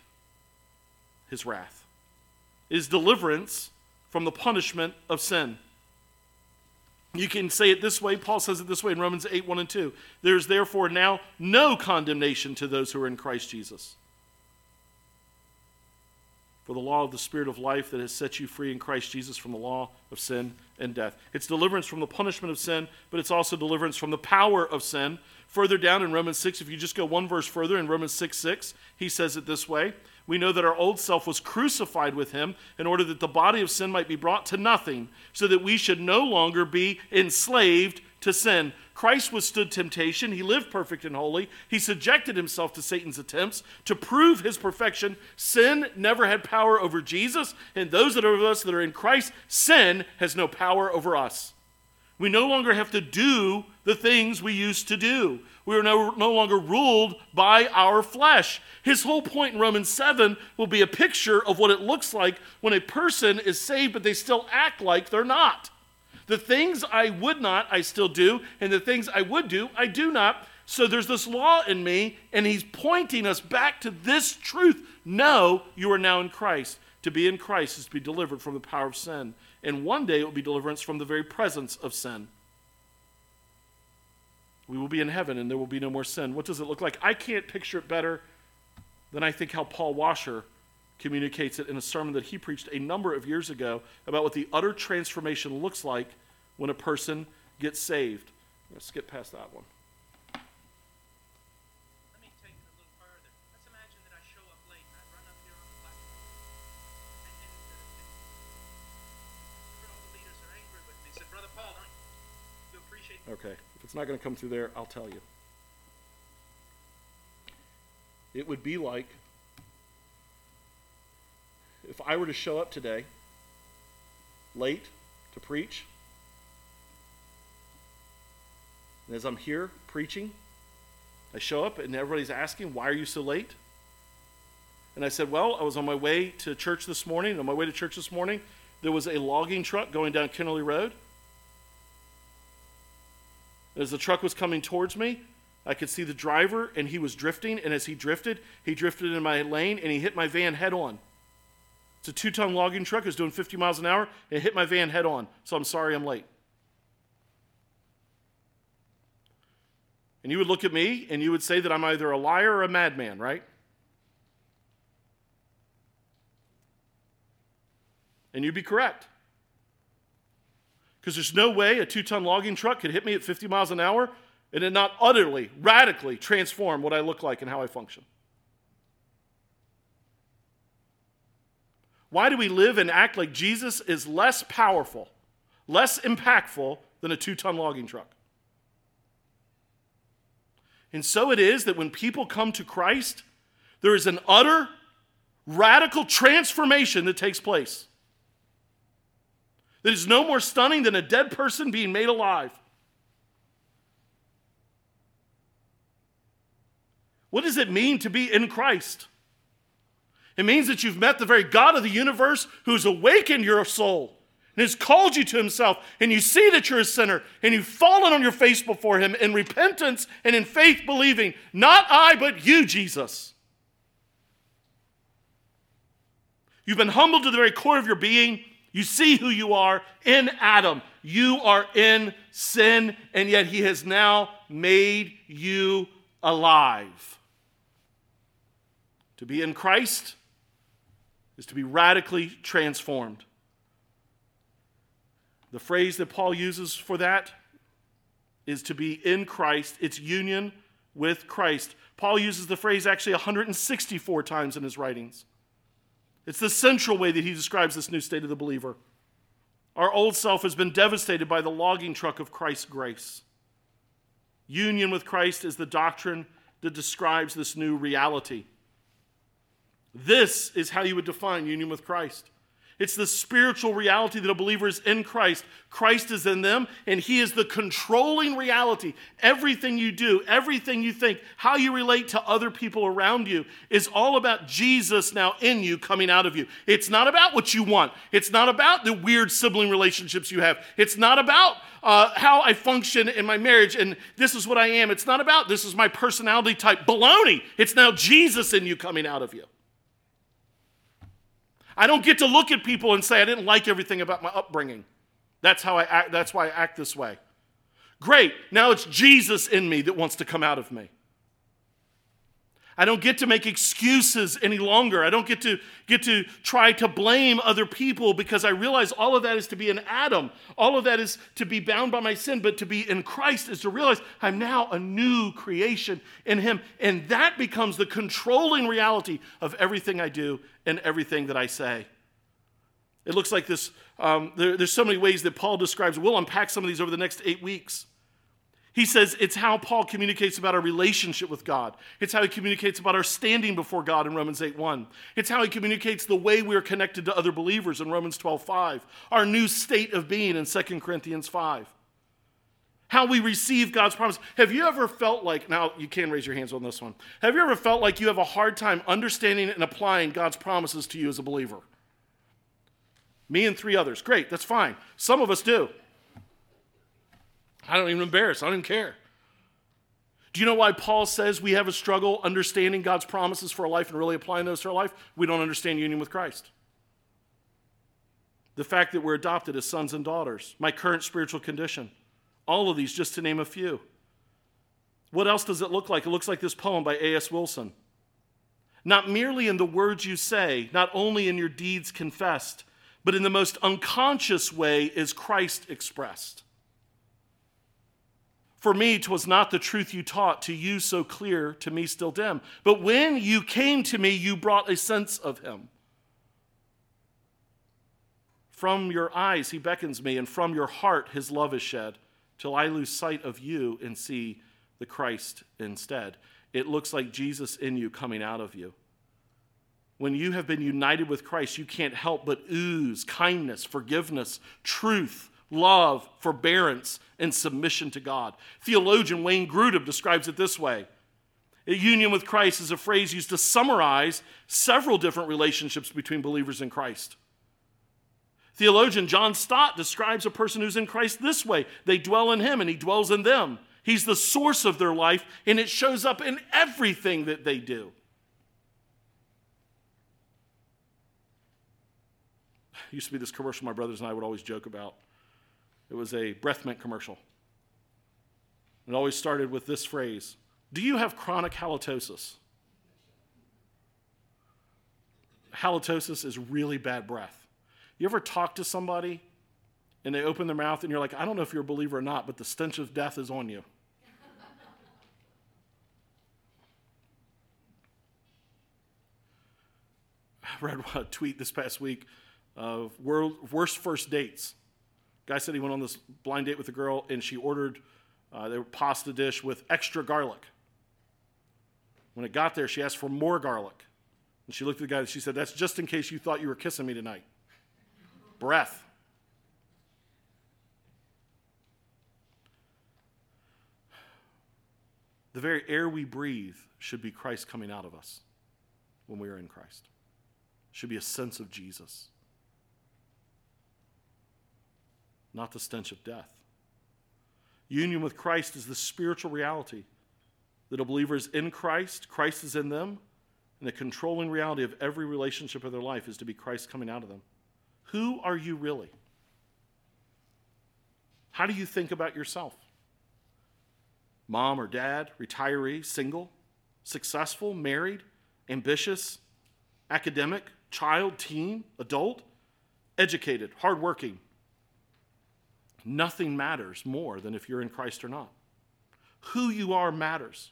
His wrath is deliverance from the punishment of sin. You can say it this way. Paul says it this way in Romans 8 1 and 2. There is therefore now no condemnation to those who are in Christ Jesus. For the law of the Spirit of life that has set you free in Christ Jesus from the law of sin and death. It's deliverance from the punishment of sin, but it's also deliverance from the power of sin. Further down in Romans 6, if you just go one verse further, in Romans 6 6, he says it this way we know that our old self was crucified with him in order that the body of sin might be brought to nothing, so that we should no longer be enslaved to sin. Christ withstood temptation. He lived perfect and holy. He subjected himself to Satan's attempts to prove his perfection. Sin never had power over Jesus, and those that are of us that are in Christ, sin has no power over us. We no longer have to do the things we used to do. We are no, no longer ruled by our flesh. His whole point in Romans 7 will be a picture of what it looks like when a person is saved, but they still act like they're not. The things I would not, I still do, and the things I would do, I do not. So there's this law in me, and he's pointing us back to this truth. No, you are now in Christ. To be in Christ is to be delivered from the power of sin and one day it will be deliverance from the very presence of sin. We will be in heaven and there will be no more sin. What does it look like? I can't picture it better than I think how Paul Washer communicates it in a sermon that he preached a number of years ago about what the utter transformation looks like when a person gets saved. Let's skip past that one. Okay. If it's not going to come through there, I'll tell you. It would be like if I were to show up today late to preach, and as I'm here preaching, I show up and everybody's asking, Why are you so late? And I said, Well, I was on my way to church this morning. On my way to church this morning, there was a logging truck going down Kennerly Road. As the truck was coming towards me, I could see the driver, and he was drifting. And as he drifted, he drifted in my lane and he hit my van head on. It's a two ton logging truck. It was doing 50 miles an hour. And it hit my van head on. So I'm sorry I'm late. And you would look at me and you would say that I'm either a liar or a madman, right? And you'd be correct. Because there's no way a two ton logging truck could hit me at 50 miles an hour and it not utterly, radically transform what I look like and how I function. Why do we live and act like Jesus is less powerful, less impactful than a two ton logging truck? And so it is that when people come to Christ, there is an utter, radical transformation that takes place. That is no more stunning than a dead person being made alive. What does it mean to be in Christ? It means that you've met the very God of the universe who's awakened your soul and has called you to himself, and you see that you're a sinner, and you've fallen on your face before him in repentance and in faith, believing, not I, but you, Jesus. You've been humbled to the very core of your being. You see who you are in Adam. You are in sin, and yet he has now made you alive. To be in Christ is to be radically transformed. The phrase that Paul uses for that is to be in Christ, it's union with Christ. Paul uses the phrase actually 164 times in his writings. It's the central way that he describes this new state of the believer. Our old self has been devastated by the logging truck of Christ's grace. Union with Christ is the doctrine that describes this new reality. This is how you would define union with Christ. It's the spiritual reality that a believer is in Christ. Christ is in them, and He is the controlling reality. Everything you do, everything you think, how you relate to other people around you is all about Jesus now in you, coming out of you. It's not about what you want. It's not about the weird sibling relationships you have. It's not about uh, how I function in my marriage and this is what I am. It's not about this is my personality type. Baloney. It's now Jesus in you coming out of you. I don't get to look at people and say I didn't like everything about my upbringing. That's how I act, that's why I act this way. Great. Now it's Jesus in me that wants to come out of me. I don't get to make excuses any longer. I don't get to get to try to blame other people because I realize all of that is to be in Adam. All of that is to be bound by my sin, but to be in Christ is to realize I'm now a new creation in him and that becomes the controlling reality of everything I do and everything that I say. It looks like this um, there, there's so many ways that Paul describes. We'll unpack some of these over the next 8 weeks. He says it's how Paul communicates about our relationship with God. It's how he communicates about our standing before God in Romans 8:1. It's how he communicates the way we are connected to other believers in Romans 12:5. Our new state of being in 2 Corinthians 5. How we receive God's promise. Have you ever felt like, now you can raise your hands on this one. Have you ever felt like you have a hard time understanding and applying God's promises to you as a believer? Me and three others. Great, that's fine. Some of us do. I don't even embarrass. I don't even care. Do you know why Paul says we have a struggle understanding God's promises for our life and really applying those to our life? We don't understand union with Christ. The fact that we're adopted as sons and daughters, my current spiritual condition, all of these, just to name a few. What else does it look like? It looks like this poem by A.S. Wilson. Not merely in the words you say, not only in your deeds confessed, but in the most unconscious way is Christ expressed. For me, 'twas not the truth you taught, to you so clear, to me still dim. But when you came to me, you brought a sense of him. From your eyes he beckons me, and from your heart his love is shed, till I lose sight of you and see the Christ instead. It looks like Jesus in you coming out of you. When you have been united with Christ, you can't help but ooze kindness, forgiveness, truth, love, forbearance, and submission to God. Theologian Wayne Grudem describes it this way a union with Christ is a phrase used to summarize several different relationships between believers in Christ. Theologian John Stott describes a person who's in Christ this way they dwell in him and he dwells in them. He's the source of their life, and it shows up in everything that they do. Used to be this commercial my brothers and I would always joke about. It was a breath mint commercial. It always started with this phrase Do you have chronic halitosis? Halitosis is really bad breath. You ever talk to somebody and they open their mouth and you're like, I don't know if you're a believer or not, but the stench of death is on you. I read a tweet this past week of world, worst first dates. Guy said he went on this blind date with a girl and she ordered uh, pasta dish with extra garlic. When it got there, she asked for more garlic. And she looked at the guy and she said, That's just in case you thought you were kissing me tonight. Breath. The very air we breathe should be Christ coming out of us when we are in Christ. Should be a sense of Jesus, not the stench of death. Union with Christ is the spiritual reality that a believer is in Christ, Christ is in them, and the controlling reality of every relationship of their life is to be Christ coming out of them. Who are you really? How do you think about yourself? Mom or dad, retiree, single, successful, married, ambitious, academic, child, teen, adult, educated, hardworking. Nothing matters more than if you're in Christ or not. Who you are matters.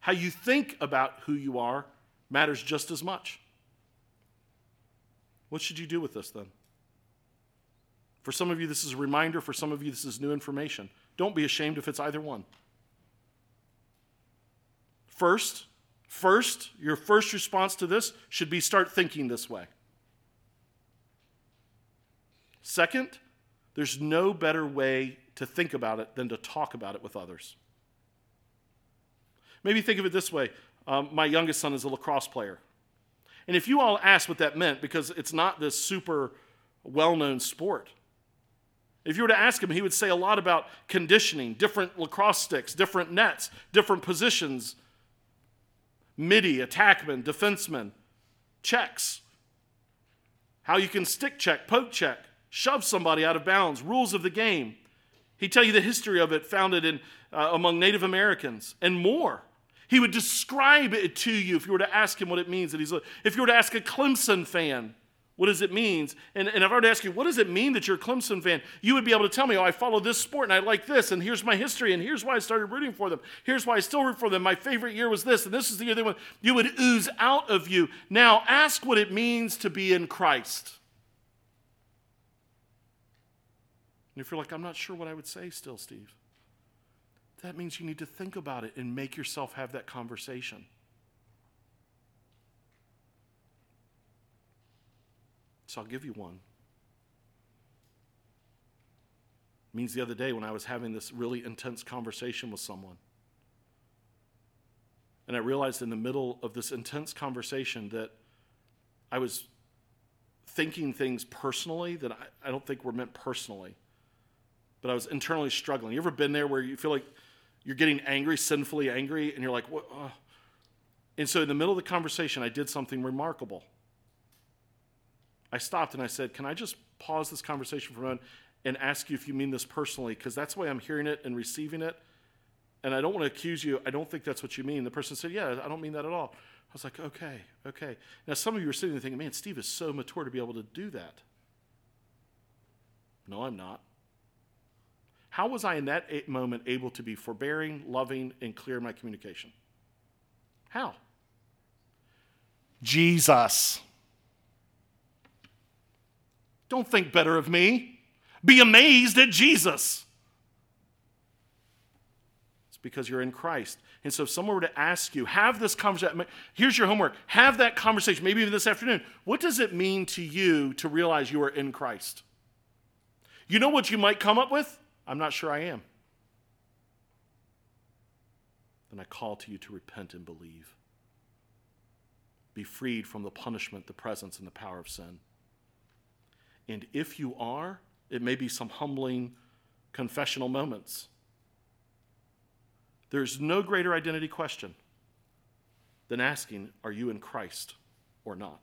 How you think about who you are matters just as much. What should you do with this then? For some of you, this is a reminder. For some of you, this is new information. Don't be ashamed if it's either one. First, first, your first response to this should be start thinking this way. Second, there's no better way to think about it than to talk about it with others. Maybe think of it this way um, my youngest son is a lacrosse player. And if you all asked what that meant, because it's not this super well known sport, if you were to ask him, he would say a lot about conditioning, different lacrosse sticks, different nets, different positions, middie, attackman, defenseman, checks, how you can stick check, poke check, shove somebody out of bounds, rules of the game. He'd tell you the history of it founded in, uh, among Native Americans and more. He would describe it to you if you were to ask him what it means. That he's, if you were to ask a Clemson fan, what does it mean? And, and if I were to ask you, what does it mean that you're a Clemson fan? You would be able to tell me, oh, I follow this sport and I like this, and here's my history, and here's why I started rooting for them. Here's why I still root for them. My favorite year was this, and this is the year they went. You would ooze out of you. Now, ask what it means to be in Christ. And if you're like, I'm not sure what I would say still, Steve that means you need to think about it and make yourself have that conversation. So I'll give you one. It means the other day when I was having this really intense conversation with someone, and I realized in the middle of this intense conversation that I was thinking things personally that I, I don't think were meant personally, but I was internally struggling. You ever been there where you feel like you're getting angry, sinfully angry, and you're like, what? Uh. And so in the middle of the conversation, I did something remarkable. I stopped and I said, Can I just pause this conversation for a moment and ask you if you mean this personally? Because that's the way I'm hearing it and receiving it. And I don't want to accuse you. I don't think that's what you mean. The person said, Yeah, I don't mean that at all. I was like, Okay, okay. Now, some of you are sitting there thinking, Man, Steve is so mature to be able to do that. No, I'm not. How was I in that moment able to be forbearing, loving, and clear in my communication? How? Jesus. Don't think better of me. Be amazed at Jesus. It's because you're in Christ. And so, if someone were to ask you, have this conversation, here's your homework, have that conversation, maybe even this afternoon. What does it mean to you to realize you are in Christ? You know what you might come up with? I'm not sure I am. Then I call to you to repent and believe. Be freed from the punishment, the presence, and the power of sin. And if you are, it may be some humbling confessional moments. There's no greater identity question than asking, Are you in Christ or not?